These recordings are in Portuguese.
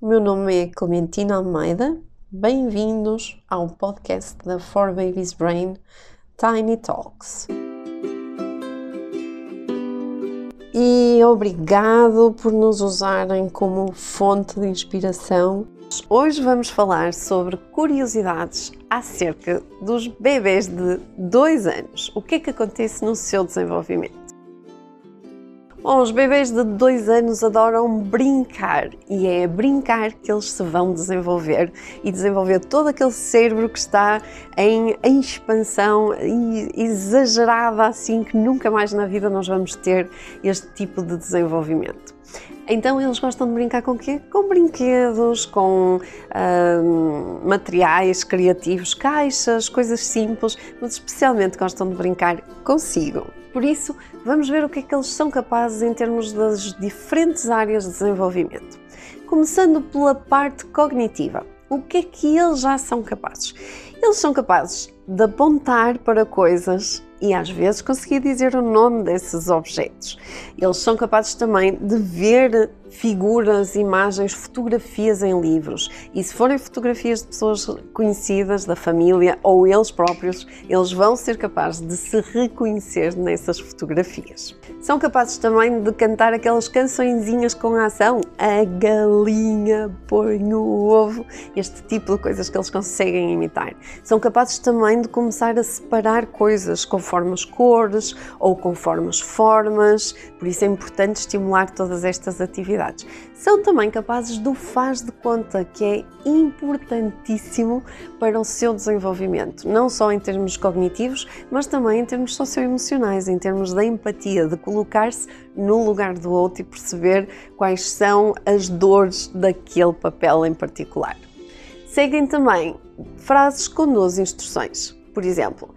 o meu nome é Clementina Almeida. Bem-vindos ao podcast da For Babies Brain Tiny Talks. E obrigado por nos usarem como fonte de inspiração. Hoje vamos falar sobre curiosidades acerca dos bebês de 2 anos. O que é que acontece no seu desenvolvimento? Bom, os bebês de dois anos adoram brincar e é a brincar que eles se vão desenvolver e desenvolver todo aquele cérebro que está em, em expansão exagerada, assim que nunca mais na vida nós vamos ter este tipo de desenvolvimento. Então eles gostam de brincar com quê? Com brinquedos, com hum, materiais criativos, caixas, coisas simples, mas especialmente gostam de brincar consigo. Por isso, vamos ver o que é que eles são capazes em termos das diferentes áreas de desenvolvimento. Começando pela parte cognitiva. O que é que eles já são capazes? Eles são capazes de apontar para coisas e às vezes conseguir dizer o nome desses objetos. Eles são capazes também de ver figuras, imagens, fotografias em livros. E se forem fotografias de pessoas conhecidas da família ou eles próprios, eles vão ser capazes de se reconhecer nessas fotografias. São capazes também de cantar aquelas cançõezinhas com a ação, a galinha põe o ovo, este tipo de coisas que eles conseguem imitar. São capazes também de começar a separar coisas conforme as cores ou conforme as formas, por isso é importante estimular todas estas atividades. São também capazes do faz de conta, que é importantíssimo para o seu desenvolvimento, não só em termos cognitivos, mas também em termos socioemocionais, em termos da empatia, de colocar-se no lugar do outro e perceber quais são as dores daquele papel em particular. Seguem também frases com duas instruções. Por exemplo,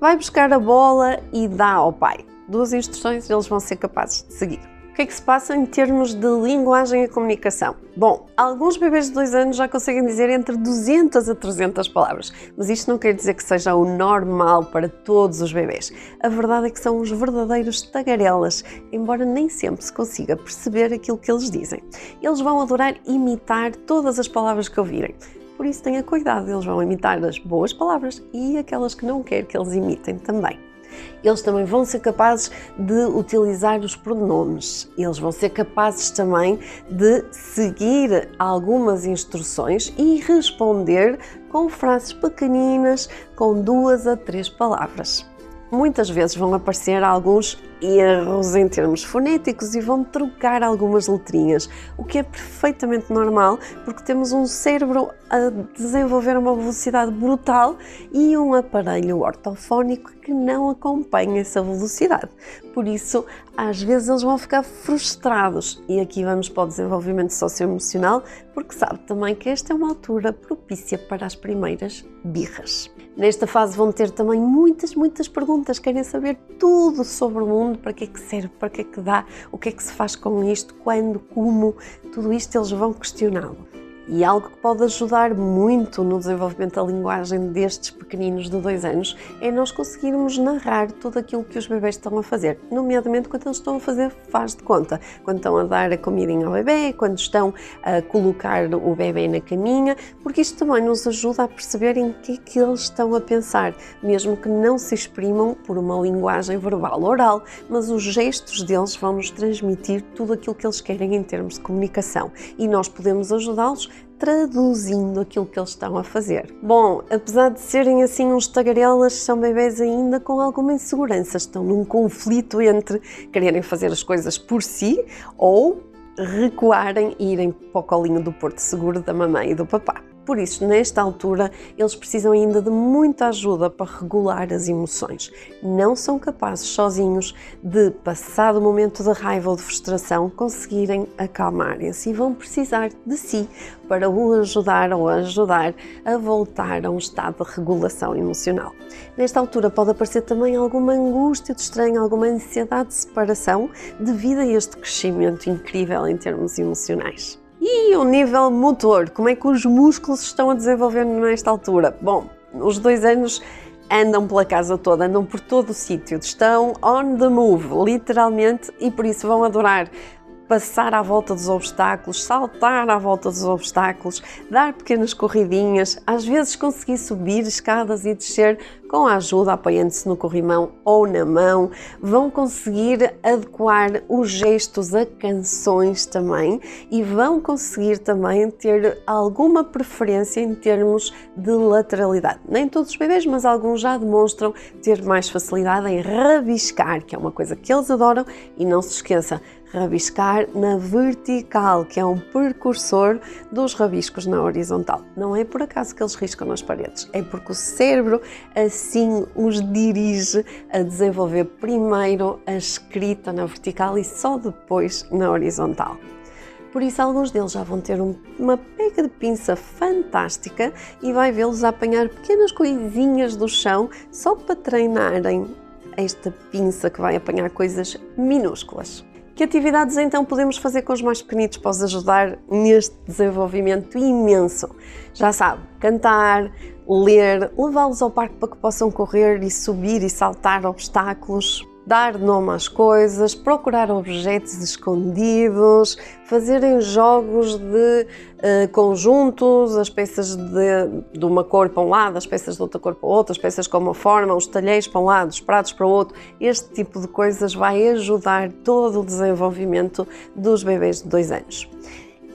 vai buscar a bola e dá ao pai. Duas instruções eles vão ser capazes de seguir que é que se passa em termos de linguagem e comunicação? Bom, alguns bebês de 2 anos já conseguem dizer entre 200 a 300 palavras, mas isto não quer dizer que seja o normal para todos os bebês. A verdade é que são os verdadeiros tagarelas, embora nem sempre se consiga perceber aquilo que eles dizem. Eles vão adorar imitar todas as palavras que ouvirem. Por isso tenha cuidado, eles vão imitar as boas palavras e aquelas que não quer que eles imitem também eles também vão ser capazes de utilizar os pronomes, eles vão ser capazes também de seguir algumas instruções e responder com frases pequeninas com duas a três palavras. Muitas vezes vão aparecer alguns erros em termos fonéticos e vão trocar algumas letrinhas, o que é perfeitamente normal porque temos um cérebro a desenvolver uma velocidade brutal e um aparelho ortofónico que não acompanha essa velocidade. Por isso, às vezes eles vão ficar frustrados e aqui vamos para o desenvolvimento socioemocional porque sabe também que esta é uma altura propícia para as primeiras birras. Nesta fase vão ter também muitas, muitas perguntas, querem saber tudo sobre o mundo mundo, para que é que serve, para que é que dá, o que é que se faz com isto, quando, como, tudo isto eles vão questioná-lo. E algo que pode ajudar muito no desenvolvimento da linguagem destes pequeninos de dois anos é nós conseguirmos narrar tudo aquilo que os bebés estão a fazer, nomeadamente quando eles estão a fazer faz de conta, quando estão a dar a comidinha ao bebê, quando estão a colocar o bebê na caminha, porque isto também nos ajuda a perceber em que é que eles estão a pensar, mesmo que não se exprimam por uma linguagem verbal oral, mas os gestos deles vão nos transmitir tudo aquilo que eles querem em termos de comunicação. E nós podemos ajudá-los traduzindo aquilo que eles estão a fazer. Bom, apesar de serem assim uns tagarelas, são bebés ainda com alguma insegurança, estão num conflito entre quererem fazer as coisas por si ou recuarem e irem para o colinho do porto seguro da mamãe e do papá. Por isso, nesta altura, eles precisam ainda de muita ajuda para regular as emoções. Não são capazes sozinhos de, passado o momento de raiva ou de frustração, conseguirem acalmarem-se e vão precisar de si para o ajudar ou ajudar a voltar a um estado de regulação emocional. Nesta altura pode aparecer também alguma angústia de estranho, alguma ansiedade de separação devido a este crescimento incrível em termos emocionais. E o nível motor, como é que os músculos estão a desenvolver nesta altura? Bom, os dois anos andam pela casa toda, andam por todo o sítio, estão on the move, literalmente, e por isso vão adorar passar à volta dos obstáculos, saltar à volta dos obstáculos, dar pequenas corridinhas, às vezes conseguir subir escadas e descer com a ajuda, apoiando-se no corrimão ou na mão, vão conseguir adequar os gestos a canções também e vão conseguir também ter alguma preferência em termos de lateralidade. Nem todos os bebês, mas alguns já demonstram ter mais facilidade em rabiscar, que é uma coisa que eles adoram e não se esqueça, rabiscar na vertical, que é um precursor dos rabiscos na horizontal. Não é por acaso que eles riscam nas paredes, é porque o cérebro assim os dirige a desenvolver primeiro a escrita na vertical e só depois na horizontal. Por isso, alguns deles já vão ter uma pega de pinça fantástica e vai vê-los apanhar pequenas coisinhas do chão só para treinarem esta pinça que vai apanhar coisas minúsculas. Que atividades então podemos fazer com os mais pequenitos para os ajudar neste desenvolvimento imenso? Já sabe, cantar, ler, levá-los ao parque para que possam correr e subir e saltar obstáculos, dar nome às coisas, procurar objetos escondidos, fazerem jogos de uh, conjuntos, as peças de, de, uma cor para um lado, as peças de outra cor para outra, as peças com uma forma, os talheres para um lado, os pratos para o outro. Este tipo de coisas vai ajudar todo o desenvolvimento dos bebês de dois anos.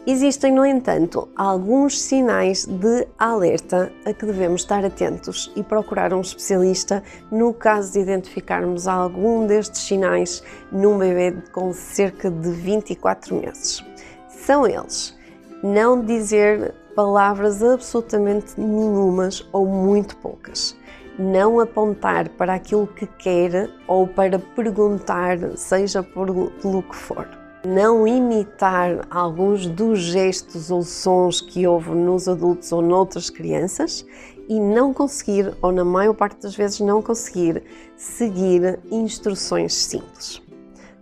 Existem, no entanto, alguns sinais de alerta a que devemos estar atentos e procurar um especialista no caso de identificarmos algum destes sinais num bebê com cerca de 24 meses. São eles: não dizer palavras absolutamente nenhumas ou muito poucas. Não apontar para aquilo que quer ou para perguntar, seja por, pelo que for não imitar alguns dos gestos ou sons que houve nos adultos ou noutras crianças e não conseguir, ou na maior parte das vezes não conseguir, seguir instruções simples.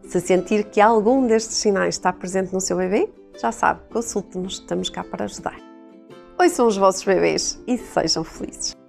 Se sentir que algum destes sinais está presente no seu bebê, já sabe, consulte-nos, estamos cá para ajudar. Oi, são os vossos bebês e sejam felizes.